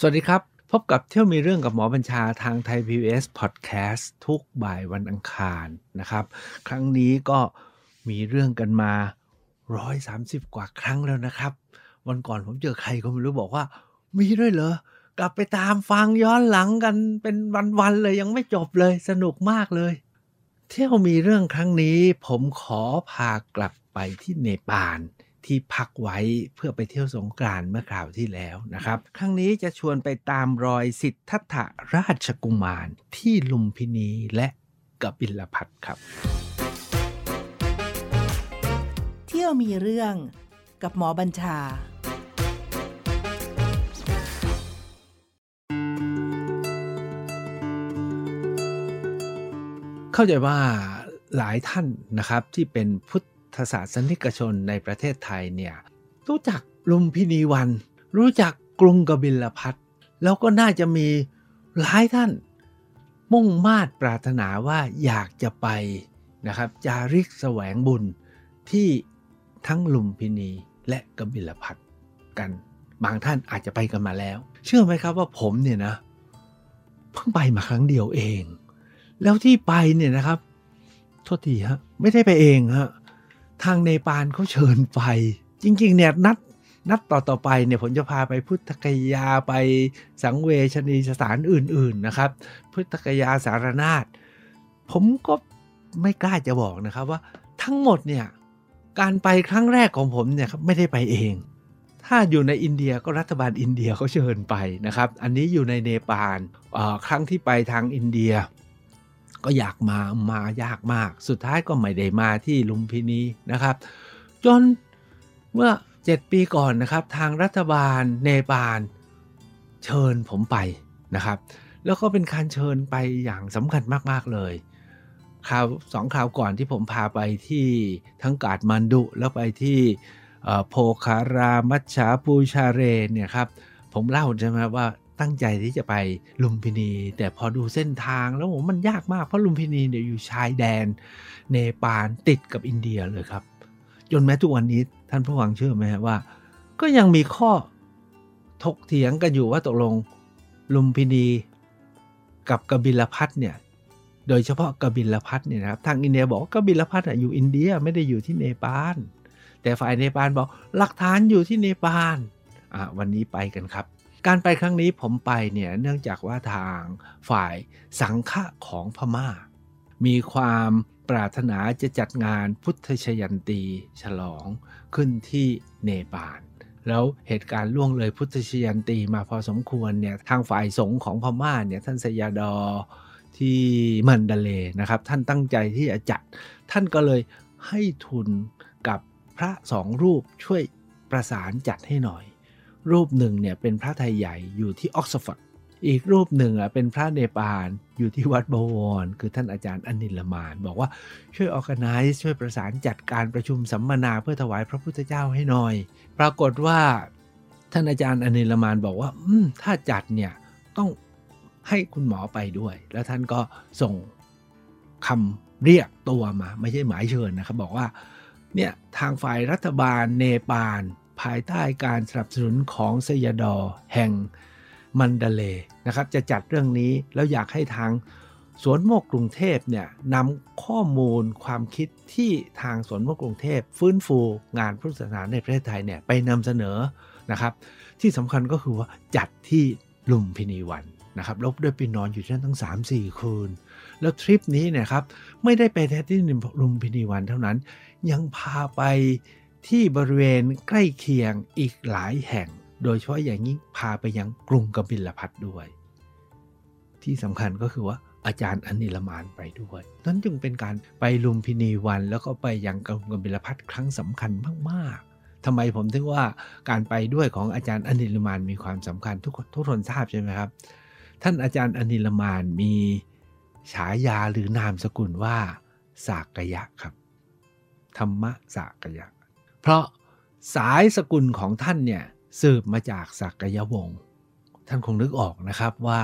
สวัสดีครับ พบกับเที่ยวมีเรื่องกับหมอบัญชาทางไทย PBS Podcast ทุกบ่ายวันอังคารนะครับ ครั้งนี้ก็มีเรื่องกันมา 130 กว่าครั้งแล้วนะครับ วันก่อนผมเจอใครก็ไม่รู้บอกว่า มีด้วยเหรอกลับไปตามฟังย้อนหลังกันเป็นวันๆเลยยังไม่จบเลยสนุกมากเลย เที่ยวมีเรื่องครั้งนี้ ผมขอพากลับไปที่เนปาล ที่พักไว้เพื่อไปเที่ยวสงกรานต์เมื่อคราวที่แล้วนะครับ ครั้งนี้จะชวนไปตามรอยสิทธัตถราชกุมารที่ลุมพินีและกบิลพัทครับ เที่ยวมีเรื่องกับหมอบัญชาเข้าใจว่าหลายท่านนะครับที่เป็นพุท ธศาสนิกชนในประเทศไทยเนี่ยรู้จักลุมพินีวัน รู้จักกรุงกบิลพัทแล้วก็น่าจะมีหลายท่าน มุ่งมาดปรารถนาว่าอยากจะไปนะครับจาริกแสวงบุญที่ทั้งลุมพินีและกบิลพัทกันบางท่านอาจจะไปกันมาแล้ว เชื่อไหมครับว่าผมเนี่ยนะเพิ่งไปมาครั้งเดียวเอง แล้วที่ไปเนี่ยนะครับโทษทีฮะไม่ได้ไปเองฮะ ทางเนปาลเขาเชิญไป จริงๆเนี่ยนัดนัดต่อต่อไปเนี่ยผมจะพาไปพุทธกยาไปสังเวชนีสถานอื่น ๆนะครับ พุทธกยาสารนาฏผมก็ไม่กล้าจะบอกนะครับว่าทั้งหมดเนี่ยการไปครั้งแรกของผมเนี่ยครับไม่ได้ไปเอง ถ้าอยู่ในอินเดียก็รัฐบาลอินเดียเขาเชิญไปนะครับ อันนี้อยู่ในเนปาลครั้งที่ไปทางอินเดีย ก็อยากมามายากมาก สุดท้ายก็ไม่ได้มาที่ลุมพินีนะครับ จนเมื่อ 7 ปีก่อนนะครับ ทางรัฐบาลเนปาลเชิญผมไปนะครับ แล้วก็เป็นการเชิญไปอย่างสำคัญมาก ๆ เลยคราวสองคราวก่อนที่ผมพาไปที่ทั้งกาดมันดุแล้วไปที่โพคารามัชชาปูชาเรเนี่ยครับผมเล่าใช่ไหมว่า ตั้งใจที่จะไปลุมพินี แต่พอดูเส้นทางแล้วผมมันยากมากเพราะลุมพินีเนี่ยอยู่ชายแดน เนปาลติดกับอินเดียเลยครับ จนแม้ทุกวันนี้ท่านผู้ฟังเชื่อไหมว่า ก็ยังมีข้อถกเถียงกันอยู่ว่าตกลงลุมพินีกับกบิลพัสดุ์เนี่ยโดยเฉพาะกบิลพัสดุ์เนี่ยนะครับทางอินเดียบอกกบิลพัสดุ์อยู่อินเดียไม่ได้อยู่ที่เนปาลแต่ฝ่ายเนปาลบอกหลักฐานอยู่ที่เนปาลวันนี้ไปกันครับ การไปครั้งนี้ผมไปเนี่ยเนื่องจากว่าทางฝ่ายสังฆะของพมา่า มีความปรารถนาจะจัดงานพุทธชยันตีฉลองขึ้นที่เนปาลแล้วเหตุการณ์ล่วงเลยพุทธชยันตีมาพอสมควรเนี่ยทางฝ่ายสงฆ์ของพม่าเนี่ยท่านสยาดอที่มันดาเลนะครับ ท่านตั้งใจที่จะจัด ท่านก็เลยให้ทุนกับพระสองรูปช่วยประสานจัดให้หน่อย รูปหนึ่งเนี่ยเป็นพระไทยใหญ่อยู่ที่ออกซฟอร์ดอีกรูปหนึ่งอะเป็นพระเนปาลอยู่ที่วัดบวร คือท่านอาจารย์อนิลมาน บอกว่าช่วย organize ช่วยประสานจัดการประชุมสัมมนาเพื่อถวายพระพุทธเจ้าให้หน่อย ปรากฏว่าท่านอาจารย์อนิลมานบอกว่าถ้าจัดเนี่ยต้องให้คุณหมอไปด้วย แล้วท่านก็ส่งคำเรียกตัวมา ไม่ใช่หมายเชิญนะครับ บอกว่าเนี่ยทางฝ่ายรัฐบาลเนปาล ภายใต้การสนับสนุนของสยดอแห่งมันเดเลนะครับจะจัดเรื่องนี้แล้วอยากให้ทางสวนโมกกรุงเทพเนี่ยนำข้อมูลความคิดที่ทางสวนโมกกรุงเทพ ฟื้นฟูงานพุทธศาสนาในประเทศไทยเนี่ยไปนำเสนอนะครับ ที่สำคัญก็คือว่าจัดที่ลุมพินีวันนะครับลบด้วยไปนอนอยู่ที่นั่นทั้ง 3-4 คืน แล้วทริปนี้เนี่ยครับไม่ได้ไปแค่ที่ลุมพินีวันเท่านั้น ยังพาไป ที่บริเวณใกล้เคียงอีกหลายแห่ง โดยเฉพาะอย่างยิ่งพาไปยังกรุงกบิลพัทด้วย ที่สำคัญก็คือว่าอาจารย์อนิลมานไปด้วยนั้นจึงเป็นการไปลุมพินีวัน แล้วก็ไปยังกรุงกบิลพัทครั้งสำคัญมากๆทำไมผมถึงว่าการไปด้วยของอาจารย์อนิลมานมีความสำคัญทุกทุกคนทราบใช่ไหมครับ ท่านอาจารย์อนิลมานมีฉายาหรือนามสกุลว่าสากยะครับ ธรรมะสากยะ เพราะสายสกุลของท่านเนี่ยสืบมาจากสากยวงศ์ท่านคงนึกออกนะครับว่า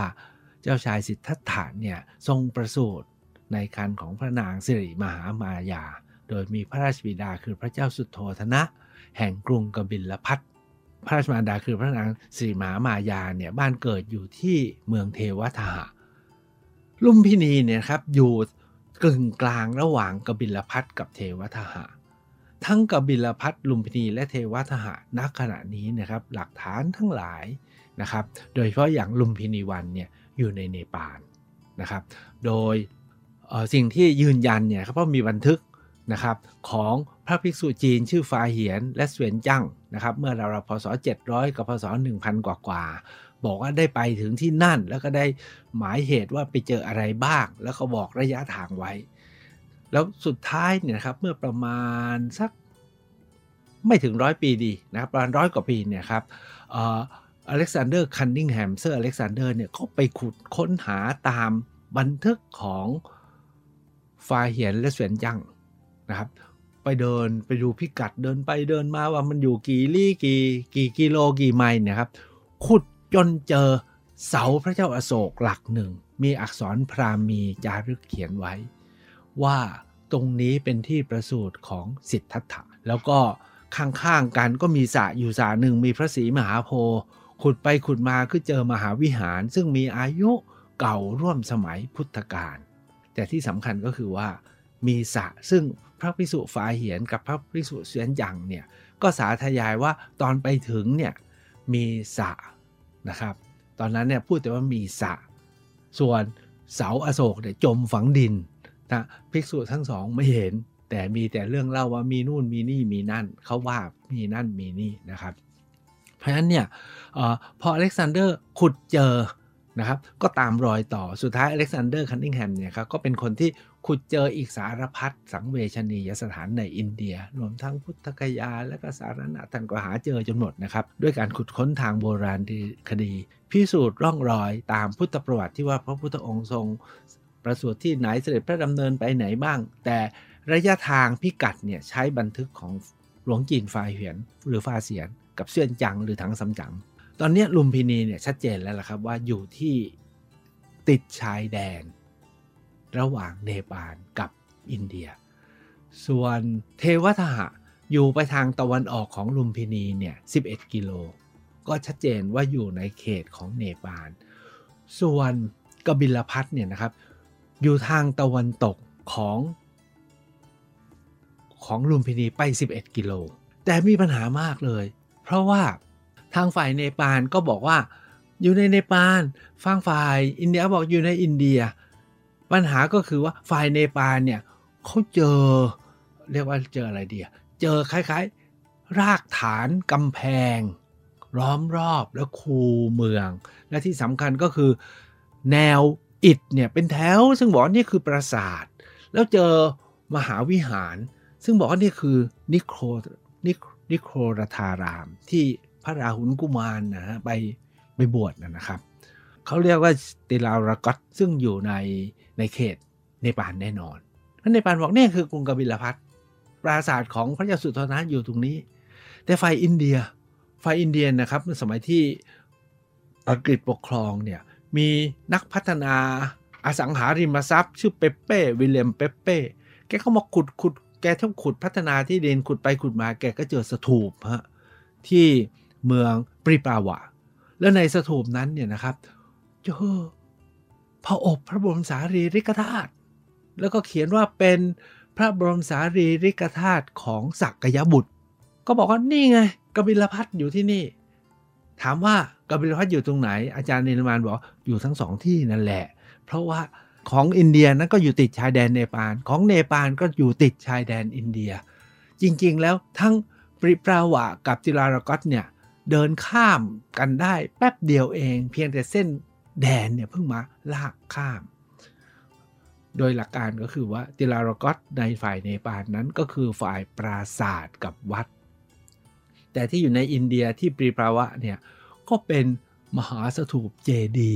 เจ้าชายสิทธัตถะเนี่ยทรงประสูติในคันของพระนางสิริมหามายา โดยมีพระราชบิดาคือพระเจ้าสุโธธนะ แห่งกรุงกบิลพัทพระราชมารดาคือพระนางสิริมหามายาเนี่ยบ้านเกิดอยู่ที่เมืองเทวทหะ ลุมพินีเนี่ยครับอยู่กึ่งกลางระหว่างกบิลพัทกับเทวทหะ ทั้งกบิลพัทลุมพินีและเทวทหะณขณะนี้นะครับหลักฐานทั้งหลายนะครับโดยเฉพาะอย่างลุมพินีวันเนี่ยอยู่ในเนปาลนะครับโดยสิ่งที่ยืนยันเนี่ยครับเพราะมีบันทึกนะครับของพระภิกษุจีนชื่อฟาเหียนและเสวียนจั่งนะครับเมื่อราวๆพศ 700 กับพศ 1000 กว่ากว่าบอกว่าได้ไปถึงที่นั่นแล้วก็ได้หมายเหตุว่าไปเจออะไรบ้าง แล้วก็บอกระยะทางไว้ แล้วสุดท้ายเนี่ยครับเมื่อประมาณสักไม่ถึงร้อยปีดีนะครับประมาณร้อยกว่าปีเนี่ยครับอเล็กซานเดอร์คันนิงแฮมเซอร์อเล็กซานเดอร์เนี่ยเขาไปขุดค้นหาตามบันทึกของฟาเหียนและเสวียนจังนะครับ ไปเดินไปดูพิกัดเดินไปเดินมาว่ามันอยู่กี่ลี่กี่กี่กิโลกี่ไมล์เนี่ยครับขุดจนเจอเสาพระเจ้าอโศกหลักหนึ่ง มีอักษรพราหมีจารึกเขียนไว้ ว่าตรงนี้เป็นที่ประสูติของสิทธัตถะ แล้วก็ข้างๆกันก็มีสระอยู่สระหนึ่งมีพระศรีมหาโพธิ์ขุดไปขุดมาคือเจอมหาวิหาร ซึ่งมีอายุเก่าร่วมสมัยพุทธกาลแต่ที่สำคัญก็คือว่ามีสระซึ่งพระภิกษุฝาเหียนกับพระภิกษุเสียนยังเนี่ยก็สาธยายว่าตอนไปถึงเนี่ยมีสระนะครับ ตอนนั้นเนี่ยพูดแต่ว่ามีสระส่วนเสาอโศกเนี่ยจมฝังดิน นะภิกษุทั้งสองไม่เห็น แต่มีแต่เรื่องเล่าว่ามีนู่นมีนี่มีนั่นเขาว่ามีนั่นมีนี่นะครับ เพราะฉะนั้นเนี่ยอพออเล็กซานเดอร์ขุดเจอนะครับ ก็ตามรอยต่อสุดท้ายอเล็กซานเดอร์คันนิงแฮมเนี่ยครับก็เป็นคนที่ขุดเจออีกสารพัดสังเวชนียสถานในอินเดีย รวมทั้งพุทธกยา และก็สารนาถท่านก็หาเจอจนหมดนะครับ ด้วยการขุดค้นทางโบราณคดี พิสูจน์ร่องรอยตามพุทธประวัติที่ว่าพระพุทธองค์ทรง ประสูติที่ไหนเสด็จพระดำเนินไปไหนบ้าง แต่ระยะทางพิกัดเนี่ยใช้บันทึกของหลวงจีนฟาเหียนหรือฟาเสียน กับเซียนจังหรือถังสำจัง ตอนนี้ลุมพินีเนี่ยชัดเจนแล้วล่ะครับว่าอยู่ที่ติดชายแดน ระหว่างเนปาลกับอินเดีย ส่วนเทวทหะอยู่ไปทางตะวันออกของลุมพินีเนี่ย11 กิโล ก็ชัดเจนว่าอยู่ในเขตของเนปาล ส่วนกบิลพัทเนี่ยนะครับ อยู่ทางตะวันตกของ ของลุมพินีไป 11 กิโล แต่มีปัญหามากเลย เพราะว่าทางฝ่ายเนปาลก็บอกว่า อยู่ในเนปาลฝั่งฝ่ายอินเดียบอกอยู่ในอินเดีย ปัญหาก็คือว่าฝ่ายเนปาลเนี่ยเขาเจอเรียกว่าเจออะไรเดียเจอคล้ายๆ รากฐานกำแพง ล้อมรอบแล้วคูเมือง และที่สำคัญก็คือ แนว อิฐเนี่ยเป็นแถวซึ่งบอกว่านี่คือปราสาท แล้วเจอมหาวิหาร ซึ่งบอกว่านี่คือนิโครนิโครรธาราม ที่พระราหุลกุมารนนะฮะไปไปบวชนะครับเขาเรียกว่าติลารากอตซึ่งอยู่ในในเขตเนปาลแน่นอนท่านเนปาลบอกนี่คือกรุงกบิลพัทปราสาทของพระยาสุโธนะอยู่ตรงนี้ แต่ฝ่ายอินเดียฝ่ายอินเดียนะครับสมัยที่อังกฤษปกครองเนี่ย มีนักพัฒนาอสังหาริมทรัพย์ ชื่อเปเป้วิลเลียมเปเป้แกก็มาขุดขุดแกทั้งขุดพัฒนาที่เดนขุดไปขุดมาแกก็เจอสถูปฮะที่เมืองปริปาวะ แล้วในสถูปนั้นเนี่ยนะครับเจอพระอบพระบรมสารีริกธาตุแล้วก็เขียนว่าเป็นพระบรมสารีริกธาตุของศักยบุตร ก็บอกว่านี่ไงกบิลพัทอยู่ที่นี่ ถามว่า กบิลพัทอยู่ตรงไหนอาจารย์เนรมานบอกอยู่ทั้งสองที่นั่นแหละ เพราะว่าของอินเดียนั้นก็อยู่ติดชายแดนเนปาลของเนปาลก็อยู่ติดชายแดนอินเดีย จริงๆ แล้วทั้งปริปราวะกับจิรารกอตเนี่ยเดินข้ามกันได้แป๊บเดียวเอง เพียงแต่เส้นแดนเนี่ยเพิ่งมาลากข้าม โดยหลักการก็คือว่าติลารกอตในฝ่ายเนปาลนั้นก็คือฝ่ายปราศาสตร์กับวัด แต่ที่อยู่ในอินเดียที่ปรีปราวะเนี่ย ก็เป็นมหาสถูปเจดี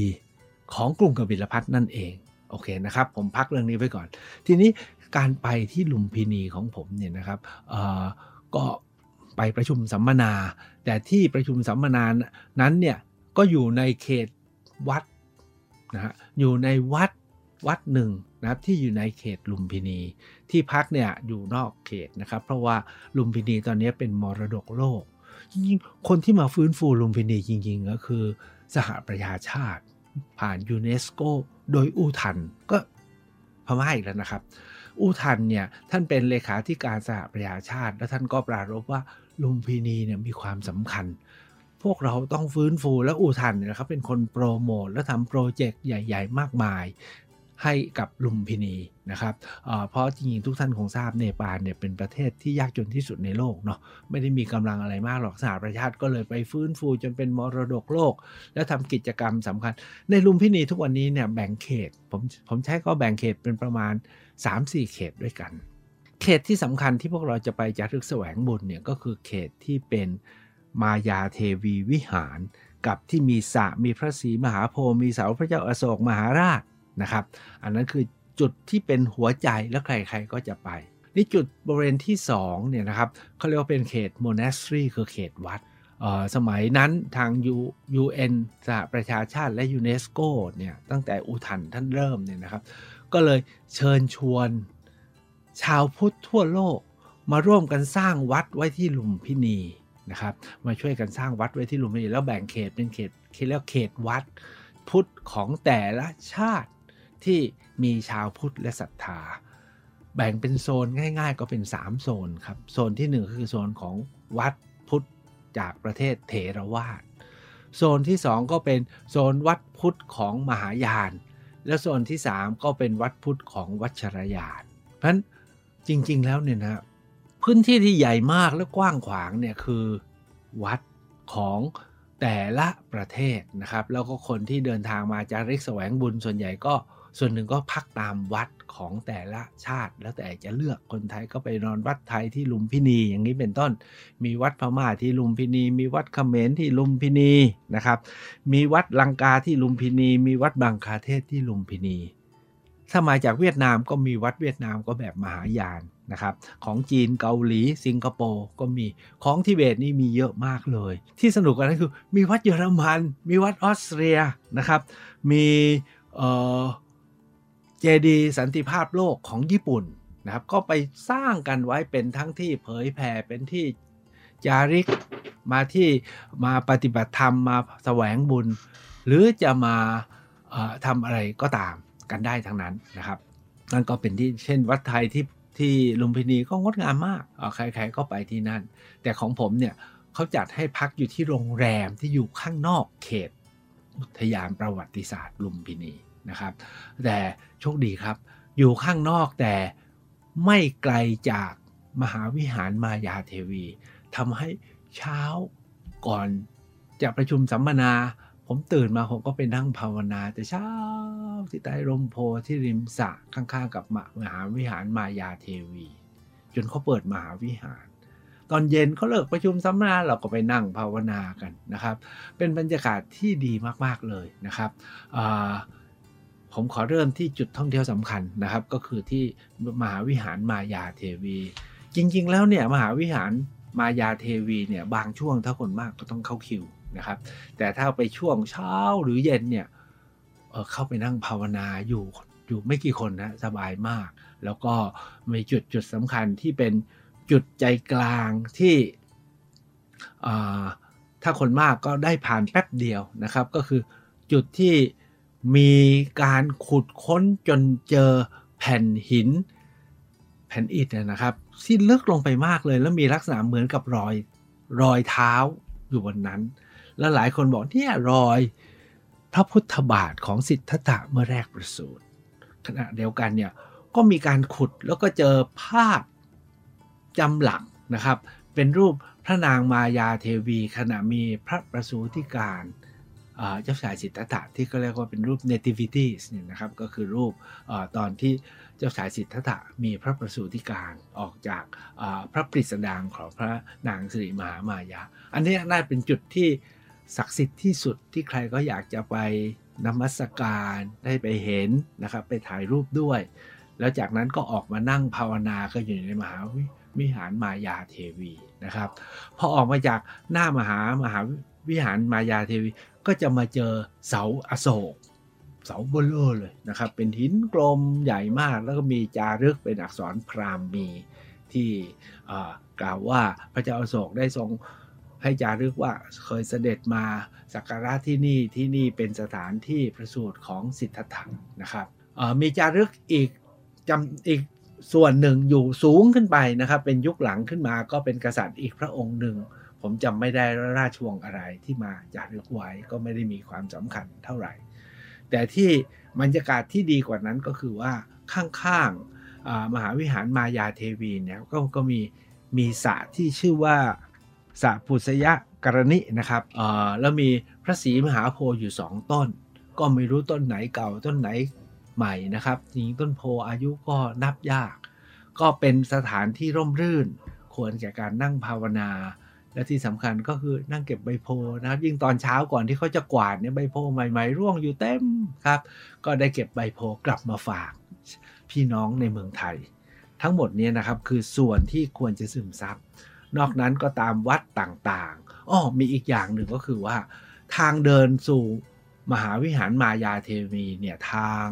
ของกรุงกบิลพัทนั่นเอง โอเคนะครับ ผมพักเรื่องนี้ไว้ก่อน ทีนี้การไปที่ลุมพินีของผมเนี่ยนะครับก็ไปประชุมสัมมนา แต่ที่ประชุมสัมมนานั้นเนี่ยก็อยู่ในเขตวัดนะฮะอยู่ในวัดวัดหนึ่งนะครับที่อยู่ในเขตลุมพินี ที่พักเนี่ยอยู่นอกเขตนะครับ เพราะว่าลุมพินีตอนนี้เป็นมรดกโลก จริงๆ คนที่มาฟื้นฟูลุมพินีจริง ๆ ก็คือ สหประชาชาติ ผ่านยูเนสโกโดยอูทันก็พม่าอีกแล้วนะครับ อูทันเนี่ยท่านเป็นเลขาธิการสหประชาชาติ และท่านก็ปรารภว่าลุมพินีเนี่ยมีความสำคัญ พวกเราต้องฟื้นฟูและอูทันเนี่ยนะครับเป็นคนโปรโมทและทำโปรเจกต์ใหญ่ ๆ มากมาย ให้กับลุมพินีนะครับเพราะจริงๆทุกท่านคงทราบเนปาลเนี่ยเป็นประเทศที่ยากจนที่สุดในโลกเนาะไม่ได้มีกำลังอะไรมากหรอกสหประชาชาติก็เลยไปฟื้นฟูจนเป็นมรดกโลก แล้วทำกิจกรรมสำคัญ ในลุมพินีทุกวันนี้เนี่ยแบ่งเขตผมผมใช้ก็แบ่งเขตเป็นประมาณ 3-4 เขตด้วยกัน เขตที่สำคัญที่พวกเราจะไปจารึกแสวงบุญเนี่ยก็คือเขตที่เป็นมายาเทวีวิหาร กับที่มีสระมีพระศรีมหาโพธิ์มีเสาพระเจ้าอโศกมหาราช นะครับ อันนั้นคือจุดที่เป็นหัวใจแล้วใครๆก็จะไป นี่จุดบริเวณที่2เนี่ยนะครับเขาเรียกว่าเป็นเขตโมนาสทรีคือเขตวัดสมัยนั้นทาง UN สหประชาชาติและยูเนสโกเนี่ยตั้งแต่อุทันท่านเริ่มเนี่ยนะครับ ก็เลยเชิญชวน ชาวพุทธทั่วโลกมาร่วมกันสร้างวัดไว้ที่ลุมพินีนะครับ มาช่วยกันสร้างวัดไว้ที่ลุมพินีแล้วแบ่งเขตเป็นเขตเรียกเขตวัด พุทธของแต่ละชาติ ที่มีชาวพุทธและศรัทธา แบ่งเป็นโซนง่าย ๆ ก็เป็น 3 โซนครับ โซนที่1คือโซนของวัดพุทธจากประเทศเถรวาทโซนที่ 2 ก็เป็นโซนวัดพุทธของมหายาน และโซนที่ 3 ก็เป็นวัดพุทธของวัชรยาน เพราะฉะนั้นจริง ๆ แล้วเนี่ยนะพื้นที่ที่ใหญ่มากและกว้างขวางเนี่ยคือวัดของแต่ละประเทศนะครับ แล้วก็คนที่เดินทางมาจาริกแสวงบุญส่วนใหญ่ก็ ส่วนหนึ่งก็พักตามวัดของแต่ละชาติ แล้วแต่จะเลือกคนไทยก็ไปนอนวัดไทยที่ลุมพินีอย่างนี้เป็นต้น มีวัดพม่าที่ลุมพินี มีวัดเขมรที่ลุมพินีนะครับ มีวัดลังกาที่ลุมพินี มีวัดบางคาเทศที่ลุมพินี ถ้ามาจากเวียดนามก็มีวัดเวียดนามก็แบบมหายานนะครับของจีนเกาหลีสิงคโปร์ก็มีของทิเบตนี่มีเยอะมากเลย ที่สนุกกันก็คือมีวัดเยอรมัน มีวัดออสเตรียนะครับ มีเอ่อ เจดีสันติภาพโลกของญี่ปุ่นนะครับก็ไปสร้างกันไว้เป็นทั้งที่เผยแผ่เป็นที่จาริกมาที่มาปฏิบัติธรรมมาแสวงบุญ หรือจะมาทำอะไรก็ตามกันได้ทั้งนั้นนะครับ นั่นก็เป็นที่เช่นวัดไทยที่ที่ลุมพินีก็งดงามมากใครๆก็ไปที่นั่น แต่ของผมเนี่ยเขาจัดให้พักอยู่ที่โรงแรมที่อยู่ข้างนอกเขต อุทยานประวัติศาสตร์ลุมพินี นะครับ แต่โชคดีครับ อยู่ข้างนอกแต่ไม่ไกลจากมหาวิหารมายาเทวีทำให้เช้าก่อนจะประชุมสัมมนา ผมตื่นมาผมก็ไปนั่งภาวนา แต่เช้าที่ใต้ร่มโพที่ริมสระข้างๆ กับมหาวิหารมายาเทวี จนเขาเปิดมหาวิหาร ตอนเย็นเขาเลิกประชุมสัมมนาเราก็ไปนั่งภาวนากันนะครับ เป็นบรรยากาศที่ดีมากๆเลยนะครับ ผมขอเริ่มที่จุดท่องเที่ยวสำคัญนะครับ ก็คือที่มหาวิหารมายาเทวี จริง ๆ แล้วเนี่ยมหาวิหารมายาเทวีเนี่ยบางช่วงถ้าคนมากก็ต้องเข้าคิวนะครับ แต่ถ้าไปช่วงเช้าหรือเย็นเนี่ยเเข้าไปนั่งภาวนาอยู่อยู่ไม่กี่คนนะสบายมาก แล้วก็มีจุดจุดสำคัญที่เป็นจุดใจกลางที่ถ้าคนมากก็ได้ผ่านแป๊บเดียวนะครับ ก็คือจุดที่ มีการขุดค้นจนเจอแผ่นหิน แผ่นอิฐนะครับที่ลึกลงไปมากเลย แล้วมีลักษณะเหมือนกับรอยรอยเท้าอยู่บนนั้น แล้วหลายคนบอกเนี่ยรอยพระพุทธบาทของสิทธัตถะเมื่อแรกประสูติขณะเดียวกันเนี่ยก็มีการขุดแล้วก็เจอภาพจำหลักนะครับ เป็นรูปพระนางมายาเทวีขณะมีพระประสูติการ เจ้าชายสิทธัตถะที่ก็เรียกว่าเป็นรูป nativities เนี่ยนะครับก็คือรูปอตอนที่เจ้าชายสิทธัตถะมีพระประสูติการออกจากพระปริสดางของพระนางสิริมหามายา อันนี้น่าเป็นจุดที่ศักดิ์สิทธิ์ที่สุดที่ใครก็อยากจะไปนมัสการได้ไปเห็นนะครับไปถ่ายรูปด้วย แล้วจากนั้นก็ออกมานั่งภาวนาก็อยู่ในมหาวิหารมายาเทวีนะครับพอออกมาจากหน้ามหามหา วิหารมายาเทวีก็จะมาเจอเสาอโศก เสาเบลอเลยนะครับ เป็นหินกลมใหญ่มากแล้วก็มีจารึกเป็นอักษรพราหมณ์มีที่กล่าวว่าพระเจ้าอโศกได้ทรงให้จารึกว่าเคยเสด็จมาสักการะที่นี่ที่นี่เป็นสถานที่ประสูติของสิทธัตถะนะครับมีจารึกอีกจำอีกส่วนหนึ่งอยู่สูงขึ้นไปนะครับ เป็นยุคหลังขึ้นมาก็เป็นกษัตริย์อีกพระองค์หนึ่ง ผมจำไม่ได้ราชวงศ์อะไรที่มาจารึกไว้ก็ไม่ได้มีความสำคัญเท่าไหร่ แต่ที่บรรยากาศที่ดีกว่านั้นก็คือว่าข้างๆมหาวิหารมายาเทวีเนี่ยก็ก็มีมีสระที่ชื่อว่าสระปุษยกรณินะครับแล้วมีพระศรีมหาโพธิ์อยู่สองต้น ก็ไม่รู้ต้นไหนเก่าต้นไหนใหม่นะครับจริงต้นโพอายุก็นับยาก ก็เป็นสถานที่ร่มรื่น ควรแก่การนั่งภาวนา และที่สำคัญก็คือนั่งเก็บใบโพนะครับ ยิ่งตอนเช้าก่อนที่เขาจะกวาดเนี่ยใบโพใหม่ๆ ร่วงอยู่เต็มครับ ก็ได้เก็บใบโพกลับมาฝาก พี่น้องในเมืองไทย ทั้งหมดนี้นะครับคือส่วนที่ควรจะซึมซับนอกนั้นก็ตามวัดต่างๆอ้อมีอีกอย่างหนึ่งก็คือว่า ทางเดินสู่มหาวิหารมายาเทวีเนี่ยทาง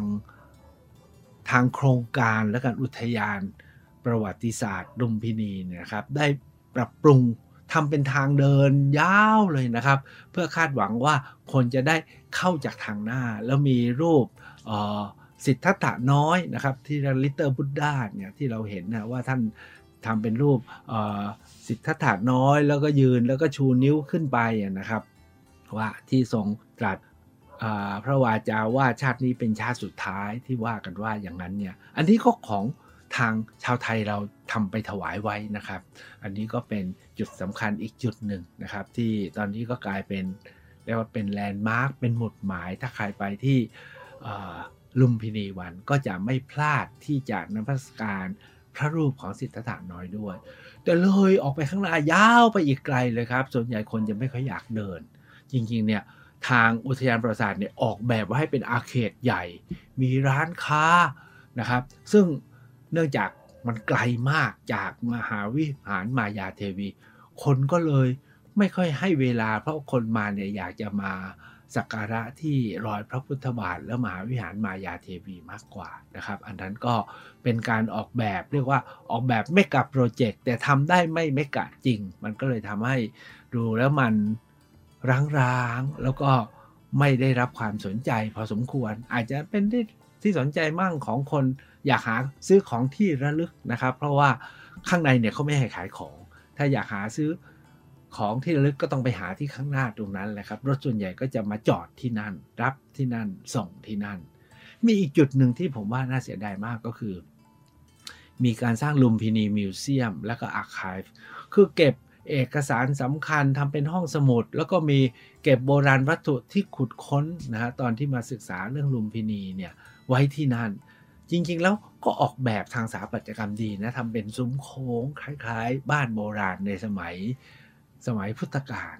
ทางโครงการและการอุทยานประวัติศาสตร์ลุมพินีเนี่ยครับได้ปรับปรุง ทำเป็นทางเดินยาวเลยนะครับ เพื่อคาดหวังว่าคนจะได้เข้าจากทางหน้า แล้วมีรูปสิทธัตถะน้อยนะครับที่ลิเตอร์บุตดาเนี่ยที่เราเห็นนะว่าท่านทำเป็นรูปสิทธัตถะน้อยแล้วก็ยืนแล้วก็ชูนิ้วขึ้นไปนะครับ ว่าที่ทรงตรัสพระวาจาว่าชาตินี้เป็นชาติสุดท้ายที่ว่ากันว่าอย่างนั้นเนี่ยอันนี้ก็ของทางชาวไทยเราทำไปถวายไว้นะครับ อันนี้ก็เป็น จุดสำคัญอีกจุดหนึ่งนะครับ ที่ตอนนี้ก็กลายเป็นเรียกว่าเป็นแลนด์มาร์คเป็นหมุดหมาย ถ้าใครไปที่ลุมพินีวันก็จะไม่พลาดที่จะนมัสการพระรูปของสิทธัตถะน้อยด้วย แต่เลยออกไปข้างหน้ายาวไปอีกไกลเลยครับ ส่วนใหญ่คนจะไม่ค่อยอยากเดิน จริงๆเนี่ยทางอุทยานประวัติศาสตร์เนี่ยออกแบบว่าให้เป็นอาเขตใหญ่ มีร้านค้านะครับ ซึ่งเนื่องจาก มันไกลมากจากมหาวิหารมายาเทวี คนก็เลยไม่ค่อยให้เวลา เพราะคนมาเนี่ยอยากจะมาสักการะที่รอยพระพุทธบาทและมหาวิหารมายาเทวีมากกว่านะครับ อันนั้นก็เป็นการออกแบบเรียกว่าออกแบบไม่กับโปรเจกต์แต่ทำได้ไม่ไม่กะจริง มันก็เลยทำให้ดูแล้วมันร้างๆแล้วก็ไม่ได้รับความสนใจพอสมควร อาจจะเป็นที่ที่สนใจมั่งของคน อยากหาซื้อของที่ระลึกนะครับ เพราะว่าข้างในเนี่ยเขาไม่ให้ขายของ ถ้าอยากหาซื้อของที่ระลึกก็ต้องไปหาที่ข้างหน้าตรงนั้นแหละครับ รถส่วนใหญ่ก็จะมาจอดที่นั่น รับที่นั่นส่งที่นั่น มีอีกจุดหนึ่งที่ผมว่าน่าเสียดายมากก็คือ มีการสร้างลุมพินี museum และก็ archive คือเก็บเอกสารสำคัญทำเป็นห้องสมุด แล้วก็มีเก็บโบราณวัตถุที่ขุดค้นนะฮะตอนที่มาศึกษาเรื่องลุมพินีเนี่ยไว้ที่นั่น จริง ๆ แล้วก็ออกแบบทางสถาปัตยกรรมดีนะทำเป็นซุ้มโค้งคล้าย ๆ บ้านโบราณในสมัยสมัยพุทธกาล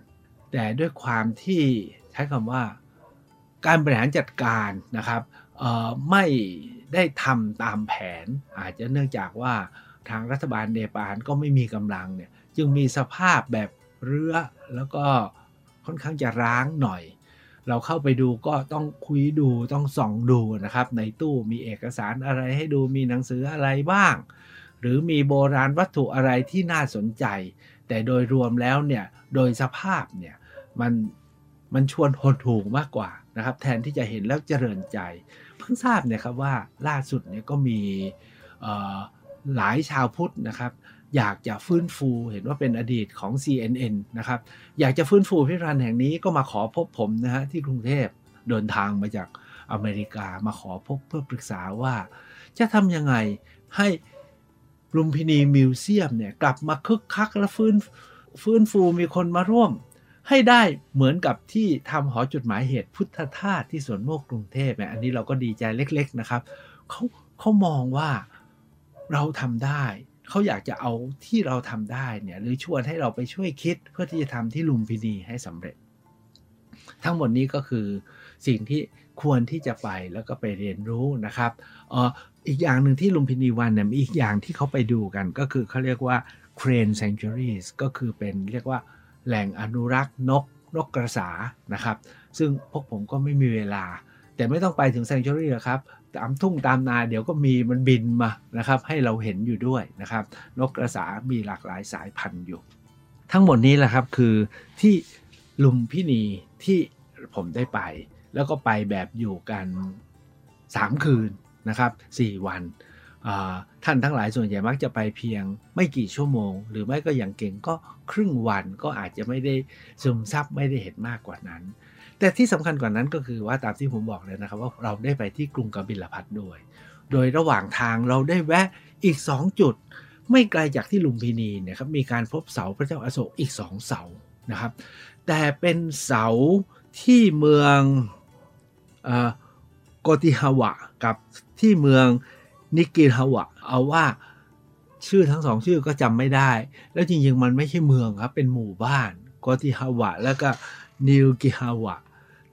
แต่ด้วยความที่ใช้คำว่าการบริหารจัดการนะครับไม่ได้ทำตามแผน อาจจะเนื่องจากว่าทางรัฐบาลเนปาลก็ไม่มีกำลังเนี่ยจึงมีสภาพแบบเรือแล้วก็ค่อนข้างจะร้างหน่อย เราเข้าไปดูก็ต้องคุยดูต้องส่องดูนะครับ ในตู้มีเอกสารอะไรให้ดูมีหนังสืออะไรบ้าง หรือมีโบราณวัตถุอะไรที่น่าสนใจ แต่โดยรวมแล้วเนี่ยโดยสภาพเนี่ยมันมันชวนหดหู่มากกว่านะครับ แทนที่จะเห็นแล้วเจริญใจ เพิ่งทราบเนี่ยครับว่าล่าสุดเนี่ยก็มีหลายชาวพุทธนะครับ อยากจะฟื้นฟูเห็นว่าเป็นอดีตของ CNN นะครับ อยากจะฟื้นฟูพิพิธภัณฑ์แห่งนี้ก็มาขอพบผมนะฮะที่กรุงเทพเดินทางมาจากอเมริกามาขอพบเพื่อปรึกษาว่า จะทำยังไงให้ลุมพินี museum เนี่ยกลับมาคึกคักและฟื้นฟื้นฟูมีคนมาร่วม ให้ได้เหมือนกับที่ทำหอจดหมายเหตุพุทธทาสที่สวนโมกข์กรุงเทพเนี่ยอันนี้เราก็ดีใจเล็ก ๆนะครับเขาเขามองว่าเราทำได้ เขาอยากจะเอาที่เราทำได้เนี่ยหรือชวนให้เราไปช่วยคิดเพื่อที่จะทำที่ลุมพินีให้สำเร็จ ทั้งหมดนี้ก็คือสิ่งที่ควรที่จะไปแล้วก็ไปเรียนรู้นะครับอออีกอย่างหนึ่งที่ลุมพินีวันเนี่ยมีอีกอย่างที่เขาไปดูกันก็คือเขาเรียกว่า crane sanctuaries ก็คือเป็นเรียกว่าแหล่งอนุรักษ์นกนกกระสานะครับ ซึ่งพวกผมก็ไม่มีเวลา แต่ไม่ต้องไปถึง sanctuary หรอกครับ ตามทุ่งตามนาเดี๋ยวก็มีมันบินมานะครับ ให้เราเห็นอยู่ด้วยนะครับ นกกระสามีหลากหลายสายพันธุ์อยู่ ทั้งหมดนี้แหละครับคือที่ลุมพินีที่ผมได้ไป แล้วก็ไปแบบอยู่กัน 3 คืนนะครับ 4 วันท่านทั้งหลายส่วนใหญ่มักจะไปเพียงไม่กี่ชั่วโมง หรือไม่ก็อย่างเก่งก็ครึ่งวันก็อาจจะไม่ได้ซึมซับไม่ได้เห็นมากกว่านั้น แต่ที่สำคัญกว่านั้นก็คือว่าตามที่ผมบอกเลยนะครับว่าเราได้ไปที่กรุงกบิลพัทด้วย โดยระหว่างทางเราได้แวะอีก 2 จุด ไม่ไกลจากที่ลุมพินีเนี่ยครับมีการพบเสาพระเจ้าอาโศกอีก 2 เสานะครับ แต่เป็นเสาที่เมืองโกติฮาวะกับที่เมืองนิกิฮาวะเอาว่าชื่อทั้งสองชื่อก็จำไม่ได้ แล้วจริงๆ มันไม่ใช่เมืองครับ เป็นหมู่บ้านโกติฮาวะ แล้วก็นิวกิฮาวะ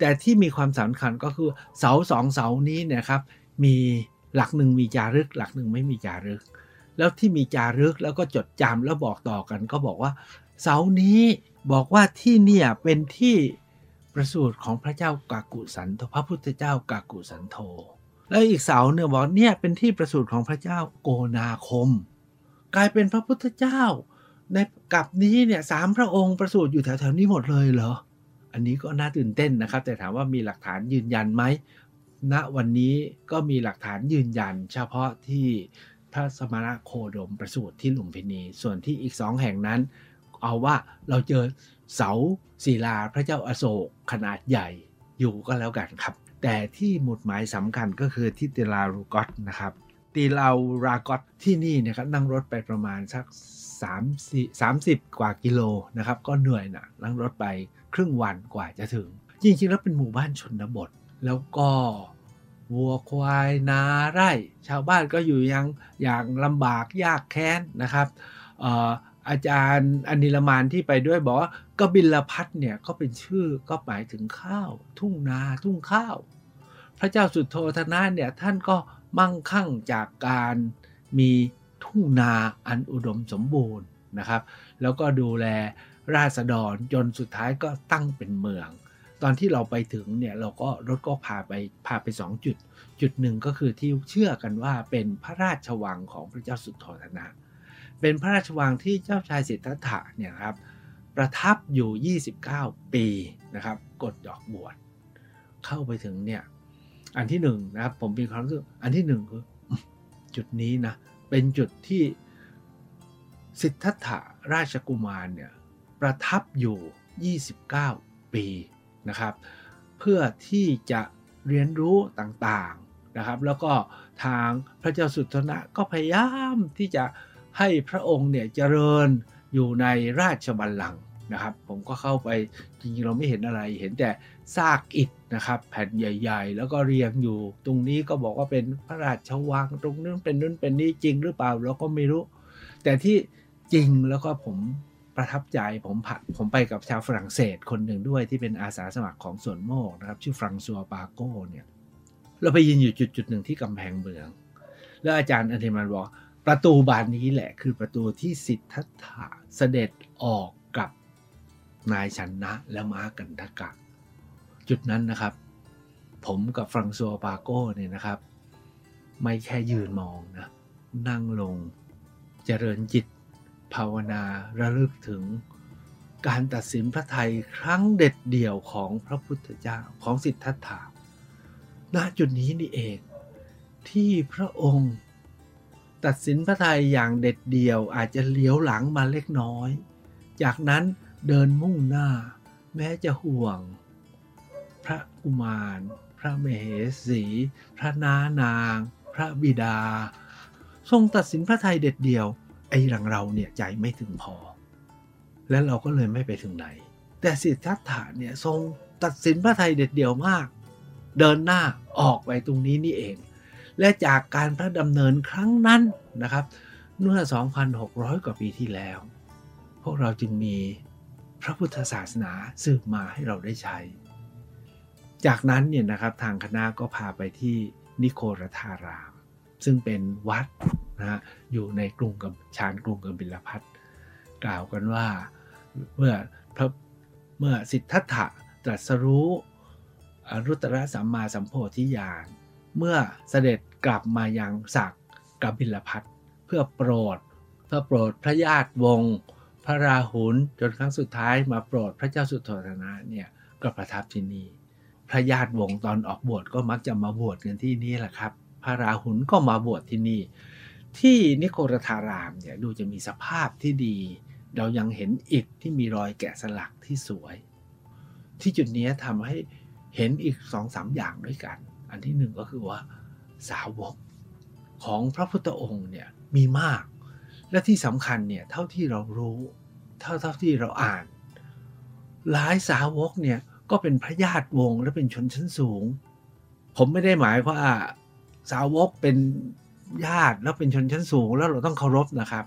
แต่ที่มีความสำคัญก็คือเสาสองเสานี้เนี่ยครับมีหลักหนึ่งมีจารึก หลักหนึ่งไม่มีจารึก แล้วที่มีจารึกแล้วก็จดจำแล้วบอกต่อกัน ก็บอกว่า เสานี้บอกว่าที่เนี่ยเป็นที่ประสูติของพระเจ้ากากุสันโธพระพุทธเจ้ากากุสันโธแล้วอีกเสาเนี่ยบอกเนี่ยเป็นที่ประสูติของพระเจ้าโกนาคม กลายเป็นพระพุทธเจ้า ในกับนี้เนี่ยสามพระองค์ประสูติอยู่แถวๆนี้หมดเลยเหรอ อันนี้ก็น่าตื่นเต้นนะครับ แต่ถามว่ามีหลักฐานยืนยันไหมณวันนี้ก็มีหลักฐานยืนยัน เฉพาะที่พระสมณโคดมประสูติที่หลุมพินี ส่วนที่อีกสองแห่งนั้น เอาว่าเราเจอเสาศิลาพระเจ้าอาโศกขนาดใหญ่อยู่ก็แล้วกันครับ แต่ที่หมุดหมายสำคัญก็คือที่ติลารูกอตนะครับติลารากอตที่นี่นะครับนั่งรถไปประมาณสัก3 30 กว่ากิโลนะครับ ก็เหนื่อยนะนั่งรถไป ครึ่งวันกว่าจะถึง จริงๆ แล้วเป็นหมู่บ้านชนบท แล้วก็วัวควายนาไร่ ชาวบ้านก็อยู่ยังอย่างลำบากยากแค้นนะครับอาจารย์อนิลมานที่ไปด้วยบอกว่ากบิลพัทเนี่ยก็เป็นชื่อก็หมายถึงข้าว ทุ่งนาทุ่งข้าว พระเจ้าสุดโทธนะเนี่ยท่านก็มั่งคั่งจากการมีทุ่งนาอันอุดมสมบูรณ์นะครับ แล้วก็ดูแล ราษฎรจนสุดท้ายก็ตั้งเป็นเมือง ตอนที่เราไปถึงเนี่ยเราก็รถก็พาไปพาไปสองจุด จุดหนึ่งก็คือที่เชื่อกันว่าเป็นพระราชวังของพระเจ้าสุดโทธนะ เป็นพระราชวังที่เจ้าชายสิทธัตถะเนี่ยครับประทับอยู่ 29 ปีนะครับกดดอกบวชเข้าไปถึงเนี่ยอันที่หนึ่งนะครับผมมีความรู้สึกอันที่หนึ่งคือจุดนี้นะเป็นจุดที่สิทธัตถะราชกุมารเนี่ย ประทับอยู่ 29 ปีนะครับ เพื่อที่จะเรียนรู้ต่างๆนะครับ แล้วก็ทางพระเจ้าสุทนะก็พยายามที่จะให้พระองค์เนี่ยเจริญอยู่ในราชบัลลังก์นะครับ ผมก็เข้าไปจริงๆเราไม่เห็นอะไร เห็นแต่ซากอิฐนะครับ แผ่นใหญ่ ๆ แล้วก็เรียงอยู่ ตรงนี้ก็บอกว่าเป็นพระราชวังตรงนั้นเป็นนู้นเป็นนี้จริงหรือเปล่าเราก็ไม่รู้ แต่ที่จริงแล้วก็ผม ประทับใจผมผัดผมไปกับชาวฝรั่งเศสคนหนึ่งด้วยที่เป็นอาสาสมัครของสวนโมกนะครับ ชื่อฟรังซัวปาโก้เนี่ยเราไปยืนอยู่จุดจุดหนึ่งที่กำแพงเมือง แล้วอาจารย์อันเทมันบอกประตูบานนี้แหละ คือประตูที่สิทธัตถะเสด็จออกกับนายชนนะและม้ากันทกะ จุดนั้นนะครับ ผมกับฟรังซัวปาโก้เนี่ยนะครับ ไม่แค่ยืนมองนะ นั่งลงเจริญจิต ภาวนาระลึกถึงการตัดสินพระไทยครั้งเด็ดเดี่ยวของพระพุทธเจ้าของสิทธัตถะณจุดนี้นี่เองที่พระองค์ ตัดสินพระทัยอย่างเด็ดเดี่ยวอาจจะเลี้ยวหลังมาเล็กน้อย จากนั้นเดินมุ่งหน้า แม้จะห่วง พระกุมาร พระเมเหสี พระนานาง พระบิดา ทรงตัดสินพระทัยเด็ดเดี่ยว ไอ้หลังเราเนี่ยใจไม่ถึงพอ และเราก็เลยไม่ไปถึงไหน แต่สิทธัตถะเนี่ยทรงตัดสินพระไทยเด็ดเดี่ยวมาก เดินหน้าออกไปตรงนี้นี่เอง และจากการพระดำเนินครั้งนั้นนะครับเมื่อ 2,600 กว่าปีที่แล้ว พวกเราจึงมีพระพุทธศาสนาสืบมาให้เราได้ใช้ จากนั้นเนี่ยนะครับทางคณะก็พาไปที่นิโครธาราม ซึ่งเป็นวัดนะฮะอยู่ในกรุงกับชานกรุงกบิลพัทกล่าวกันว่าเมื่อพระเมื่อสิทธัตถะตรัสรู้อรุตระสัมมาสัมโพธิญาณเมื่อเสด็จกลับมายังศักกบิลพัทเพื่อโปรดเพื่อโปรดพระญาติวงพระราหุลจนครั้งสุดท้ายมาโปรดพระเจ้าสุโธธนะเนี่ยก็ประทับที่นี่พระญาติวงศ์ตอนออกบวชก็มักจะมาบวชกันที่นี่แหละครับ พระราหุลก็มาบวชที่นี่ ที่นิโครธารามเนี่ยดูจะมีสภาพที่ดี เรายังเห็นอิฐที่มีรอยแกะสลักที่สวย ที่จุดนี้ทำให้เห็นอีกสองสามอย่างด้วยกัน อันที่หนึ่งก็คือว่าสาวกของพระพุทธองค์เนี่ยมีมาก และที่สำคัญเนี่ยเท่าที่เรารู้ เท่าเท่าที่เราอ่าน หลายสาวกเนี่ยก็เป็นพระญาติวงและเป็นชนชั้นสูง ผมไม่ได้หมายว่า สาวกเป็นญาติแล้วเป็นชนชั้นสูงแล้วเราต้องเคารพนะครับ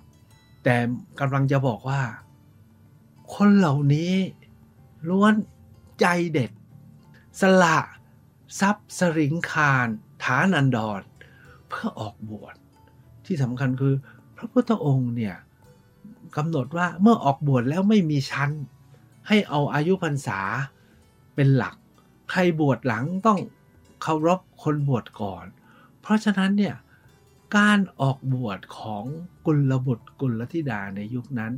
แต่กำลังจะบอกว่า คนเหล่านี้ล้วนใจเด็ด สละทรัพย์สริงคารฐานันดร เพื่อออกบวชที่สำคัญคือ พระพุทธองค์เนี่ยกำหนดว่าเมื่อออกบวชแล้วไม่มีชั้น ให้เอาอายุพรรษาเป็นหลัก ใครบวชหลังต้องเคารพคนบวชก่อน เพราะฉะนั้นเนี่ยการออกบวชของกุลบุตรกุลธิดาในยุคนั้น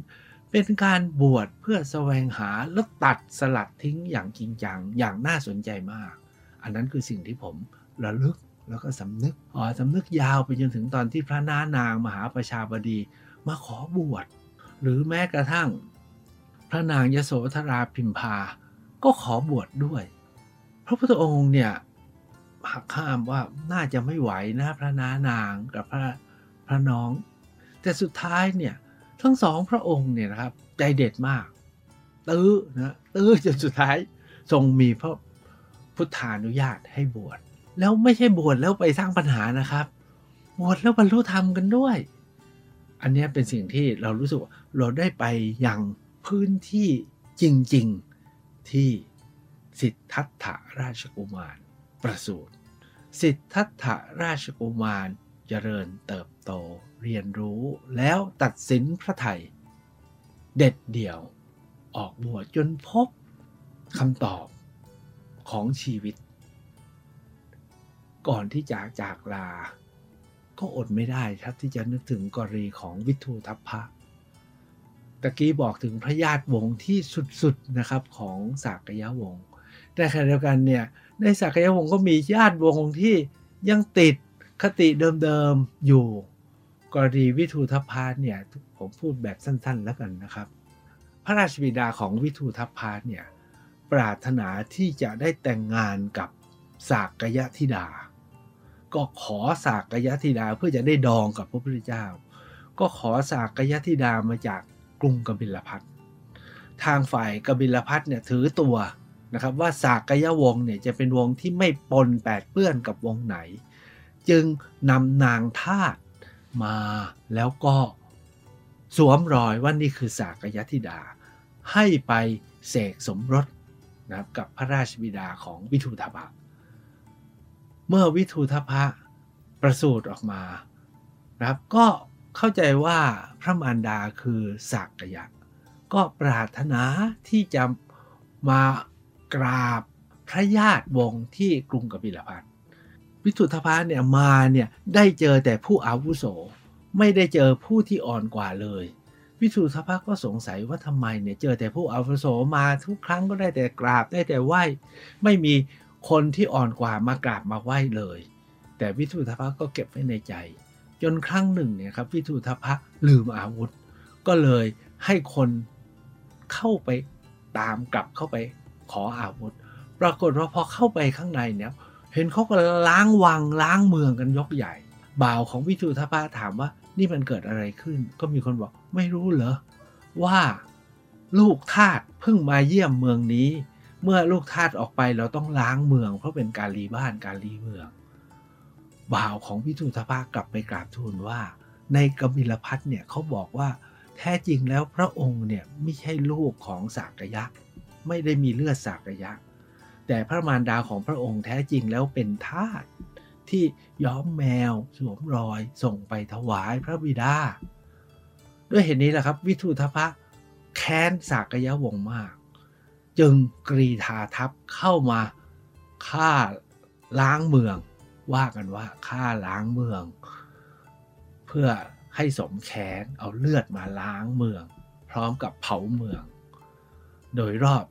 เป็นการบวชเพื่อแสวงหาและตัดสลัดทิ้งอย่างจริงจังอย่างน่าสนใจมาก อันนั้นคือสิ่งที่ผมระลึกแล้วก็สำนึกอ๋อสำนึกยาวไปจนถึงตอนที่พระนานางมหาประชาบดีมาขอบวชหรือแม้กระทั่ง พระนางยโสธราพิมพา ก็ขอบวชดด้วย พระพุทธองค์เนี่ย หักข้ามว่าน่าจะไม่ไหวนะพระนานางกับพระพระน้อง แต่สุดท้ายเนี่ยทั้งสองพระองค์เนี่ยนะครับ ใจเด็ดมาก ตื้อนะตื้อจนสุดท้ายทรงมีพระพุทธานุญาตให้บวชแล้วไม่ใช่บวชแล้วไปสร้างปัญหานะครับ บวชแล้วบรรลุธรรมกันด้วย อันนี้เป็นสิ่งที่เรารู้สึกเราได้ไปยังพื้นที่จริง ๆที่สิทธัตถราชกุมารประสูติ สิทธัตถราชกุมารเจริญเติบโตเรียนรู้แล้วตัดสินพระไทย เด็ดเดี่ยวออกบวชจนพบคำตอบของชีวิต ก่อนที่จะจากลา ก็อดไม่ได้ครับที่จะนึกถึงกรณีของวิทูทัพพะตะกี้บอกถึงพระญาติวงศ์ที่สุดๆนะครับของสากยวงศ์แต่ขณะเดียวกันเนี่ย ในสากยวงศ์ก็มีญาติวงที่ยังติดคติเดิมๆอยู่ กรณีวิทูทัพพาเนี่ยผมพูดแบบสั้นๆแล้วกันนะครับ พระราชบิดาของวิทูทัพพาเนี่ยปรารถนาที่จะได้แต่งงานกับสากยธิดา ก็ขอสากยธิดาเพื่อจะได้ดองกับพระพุทธเจ้า ก็ขอสากยธิดามาจากกรุงกบิลพัททางฝ่ายกบิลพัทเนี่ยถือตัว นะครับว่าสากยวงเนี่ยจะเป็นวงที่ไม่ปนแปดเปื้อนกับวงไหน จึงนำนางทาตมาแล้วก็สวมรอยว่านี่คือสากยธิดา ให้ไปเสกสมรสนะครับกับพระราชบิดาของวิทูธพะ เมื่อวิทูธพะประสูติออกมานะครับก็เข้าใจว่าพระมารดาคือสากยะ ก็ปรารถนาที่จะมา กราบพระญาติวงศ์ที่กรุงกบิลพัทวิสุทธภาเนี่ยมาเนี่ยได้เจอแต่ผู้อาวุโส ไม่ได้เจอผู้ที่อ่อนกว่าเลย วิสุทธภาก็สงสัยว่าทำไมเนี่ยเจอแต่ผู้อาวุโสมาทุกครั้งก็ได้แต่กราบได้แต่ไหว้ ไม่มีคนที่อ่อนกว่ามากราบมาไหว้เลย แต่วิสุทธภาก็เก็บไว้ในใจ จนครั้งหนึ่งเนี่ยครับวิสุทธภาลืมอาวุธ ก็เลยให้คนเข้าไปตามกลับเข้าไป ขออาวุธ ปรากฏว่าพอเข้าไปข้างในเนี่ย เห็นเขาก็ล้างวังล้างเมืองกันยกใหญ่ บ่าวของวิทูทพาถามว่านี่มันเกิดอะไรขึ้น ก็มีคนบอกไม่รู้เหรอว่าลูกทาสเพิ่งมาเยี่ยมเมืองนี้ เมื่อลูกทาสออกไปเราต้องล้างเมือง เพราะเป็นการรีบ้านการรีเมือง บ่าวของวิทูทพากลับไปกราบทูลว่า ในกบิลพัทเนี่ยเขาบอกว่าแท้จริงแล้วพระองค์เนี่ยไม่ใช่ลูกของสากยะ ไม่ได้มีเลือดสากะยะ แต่พระมารดาของพระองค์แท้จริงแล้วเป็นทาสที่ย้อมแมวสวมรอยส่งไปถวายพระบิดา ด้วยเหตุนี้แหละครับ วิทูทพะแค้นสากยะวงมาก จึงกรีธาทัพเข้ามาฆ่าล้างเมือง ว่ากันว่าฆ่าล้างเมือง เพื่อให้สมแค้นเอาเลือดมาล้างเมือง พร้อมกับเผาเมือง โดยรอบ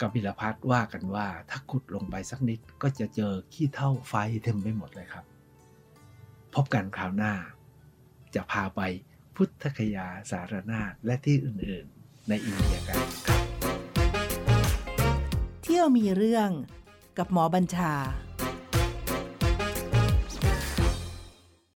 กบิลพัทว่ากันว่าถ้าขุดลงไปสักนิดก็จะเจอขี้เท่าไฟเต็มไปหมดเลยครับ พบกันคราวหน้า จะพาไปพุทธคยาสารนาและที่อื่นๆ ในอินเดียกันครับ เที่ยวมีเรื่องกับหมอบัญชา